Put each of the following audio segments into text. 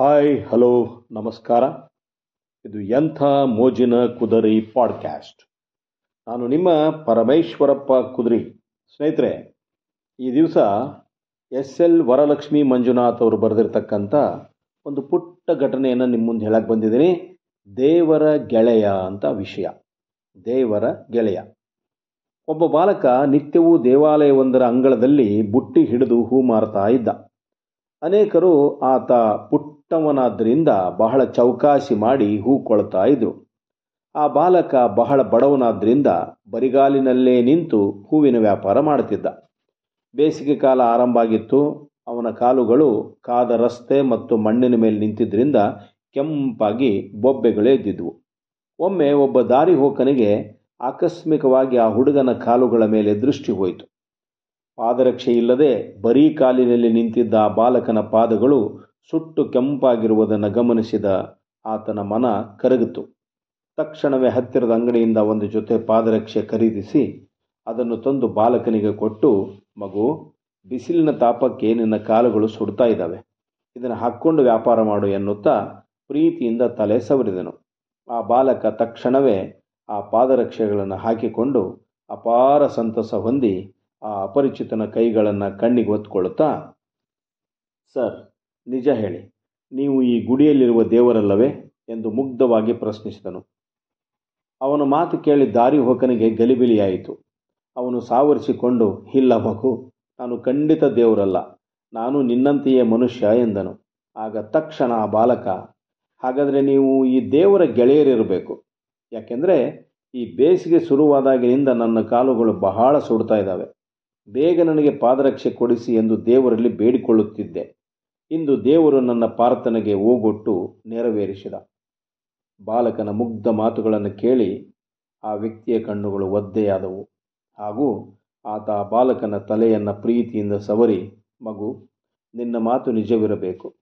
Hi hello ನಮಸ್ಕಾರ. ಇದು ಎಂಥ ಮೋಜಿನ ಕುದರಿ ಪಾಡ್ಕ್ಯಾಸ್ಟ್ ನಾನು ನಿಮ್ಮ ಪರಮೇಶ್ವರಪ್ಪ ಕುದರಿ. ಸ್ನೇಹಿತರೆ, ಈ ದಿವಸ ಎಸ್ ಎಲ್ ವರಲಕ್ಷ್ಮಿ ಮಂಜುನಾಥ್ ಅವರು ಬರೆದಿರ್ತಕ್ಕಂಥ ಒಂದು ಪುಟ್ಟ ಘಟನೆಯನ್ನು ನಿಮ್ಮ ಮುಂದೆ ಹೇಳಕ್ಕೆ ಬಂದಿದ್ದೀನಿ. ದೇವರ ಗೆಳೆಯ ಅಂತ ವಿಷಯ. ದೇವರ ಗೆಳೆಯ. ಒಬ್ಬ ಬಾಲಕ ನಿತ್ಯವೂ ದೇವಾಲಯವೊಂದರ ಅಂಗಳದಲ್ಲಿ ಬುಟ್ಟಿ ಹಿಡಿದು ಹೂ ಮಾರ್ತಾ ಇದ್ದ. ಅನೇಕರು ಆತ ಪುಟ್ಟವನಾದ್ದರಿಂದ ಬಹಳ ಚೌಕಾಸಿ ಮಾಡಿ ಹೂಕೊಳ್ತಾ ಇದ್ರು. ಆ ಬಾಲಕ ಬಹಳ ಬಡವನಾದ್ದರಿಂದ ಬರಿಗಾಲಿನಲ್ಲೇ ನಿಂತು ಹೂವಿನ ವ್ಯಾಪಾರ ಮಾಡುತ್ತಿದ್ದ ಬೇಸಿಗೆ ಕಾಲ ಆರಂಭ ಆಗಿತ್ತು. ಅವನ ಕಾಲುಗಳು ಕಾದ ರಸ್ತೆ ಮತ್ತು ಮಣ್ಣಿನ ಮೇಲೆ ನಿಂತಿದ್ದರಿಂದ ಕೆಂಪಾಗಿ ಬೊಬ್ಬೆಗಳೇ ಇದ್ದಿದ್ವು ಒಮ್ಮೆ ಒಬ್ಬ ದಾರಿ ಹೋಕನಿಗೆ ಆಕಸ್ಮಿಕವಾಗಿ ಆ ಹುಡುಗನ ಕಾಲುಗಳ ಮೇಲೆ ದೃಷ್ಟಿ ಹೋಯಿತು. ಪಾದರಕ್ಷೆ ಇಲ್ಲದೆ ಬರೀ ಕಾಲಿನಲ್ಲಿ ನಿಂತಿದ್ದ ಆ ಬಾಲಕನ ಪಾದಗಳು ಸುಟ್ಟು ಕೆಂಪಾಗಿರುವುದನ್ನು ಗಮನಿಸಿದ ಆತನ ಮನ ಕರಗಿತು. ತಕ್ಷಣವೇ ಹತ್ತಿರದ ಅಂಗಡಿಯಿಂದ ಒಂದು ಜೊತೆ ಪಾದರಕ್ಷೆ ಖರೀದಿಸಿ ಅದನ್ನು ತಂದು ಬಾಲಕನಿಗೆ ಕೊಟ್ಟು, ಮಗು, ಬಿಸಿಲಿನ ತಾಪಕ್ಕೆ ನಿನ್ನ ಕಾಲುಗಳು ಸುಡ್ತಾ ಇದ್ದಾವೆ. ಇದನ್ನು ಹಾಕ್ಕೊಂಡು ವ್ಯಾಪಾರ ಮಾಡು ಎನ್ನುತ್ತಾ ಪ್ರೀತಿಯಿಂದ ತಲೆ ಸವರಿದನು. ಆ ಬಾಲಕ ತಕ್ಷಣವೇ ಆ ಪಾದರಕ್ಷೆಗಳನ್ನು ಹಾಕಿಕೊಂಡು ಅಪಾರ ಸಂತಸ ಹೊಂದಿ ಆ ಅಪರಿಚಿತನ ಕೈಗಳನ್ನು ಕಣ್ಣಿಗೆ ಹೊತ್ಕೊಳ್ಳುತ್ತಾ ಸರ್ ನಿಜ ಹೇಳಿ, ನೀವು ಈ ಗುಡಿಯಲ್ಲಿರುವ ದೇವರಲ್ಲವೇ ಎಂದು ಮುಗ್ಧವಾಗಿ ಪ್ರಶ್ನಿಸಿದನು. ಅವನು ಮಾತು ಕೇಳಿ ದಾರಿ ಹೋಕನಿಗೆ ಗಲಿಬಿಲಿಯಾಯಿತು. ಅವನು ಸಾವರಿಸಿಕೊಂಡು, ಇಲ್ಲ ಮಗು, ನಾನು ಖಂಡಿತ ದೇವರಲ್ಲ, ನಾನು ನಿನ್ನಂತೆಯೇ ಮನುಷ್ಯ ಎಂದನು. ಆಗ ತಕ್ಷಣ ಆ ಬಾಲಕ, ಹಾಗಾದರೆ ನೀವು ಈ ದೇವರ ಗೆಳೆಯರಿರಬೇಕು. ಯಾಕೆಂದರೆ ಈ ಬೇಸಿಗೆ ಶುರುವಾದಾಗಿನಿಂದ ನನ್ನ ಕಾಲುಗಳು ಬಹಳ ಸುಡ್ತಾ ಇದ್ದಾವೆ. ಬೇಗ ನನಗೆ ಪಾದರಕ್ಷೆ ಕೊಡಿಸಿ ಎಂದು ದೇವರಲ್ಲಿ ಬೇಡಿಕೊಳ್ಳುತ್ತಿದ್ದೆ. ಇಂದು ದೇವರು ನನ್ನ ಪ್ರಾರ್ಥನೆಗೆ ಓಗೊಟ್ಟು ನೆರವೇರಿಸಿದ. ಬಾಲಕನ ಮುಗ್ಧ ಮಾತುಗಳನ್ನು ಕೇಳಿ ಆ ವ್ಯಕ್ತಿಯ ಕಣ್ಣುಗಳು ಒದ್ದೆಯಾದವು. ಹಾಗೂ ಆತ ಬಾಲಕನ ತಲೆಯನ್ನು ಪ್ರೀತಿಯಿಂದ ಸವರಿ, ಮಗು, ನಿನ್ನ ಮಾತು ನಿಜವಿರಬೇಕು.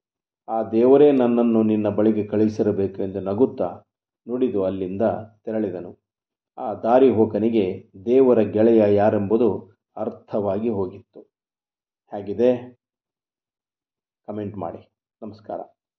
ಆ ದೇವರೇ ನನ್ನನ್ನು ನಿನ್ನ ಬಳಿಗೆ ಕಳಿಸಿರಬೇಕು ಎಂದು ನಗುತ್ತಾ ನುಡಿದು ಅಲ್ಲಿಂದ ತೆರಳಿದನು. ಆ ದಾರಿ ಹೋಕನಿಗೆ ದೇವರ ಗೆಳೆಯ ಯಾರೆಂಬುದು ಅರ್ಥವಾಗಿ ಹೋಗಿತ್ತು. ಹೇಗಿದೆ? ಕಮೆಂಟ್ ಮಾಡಿ. ನಮಸ್ಕಾರ.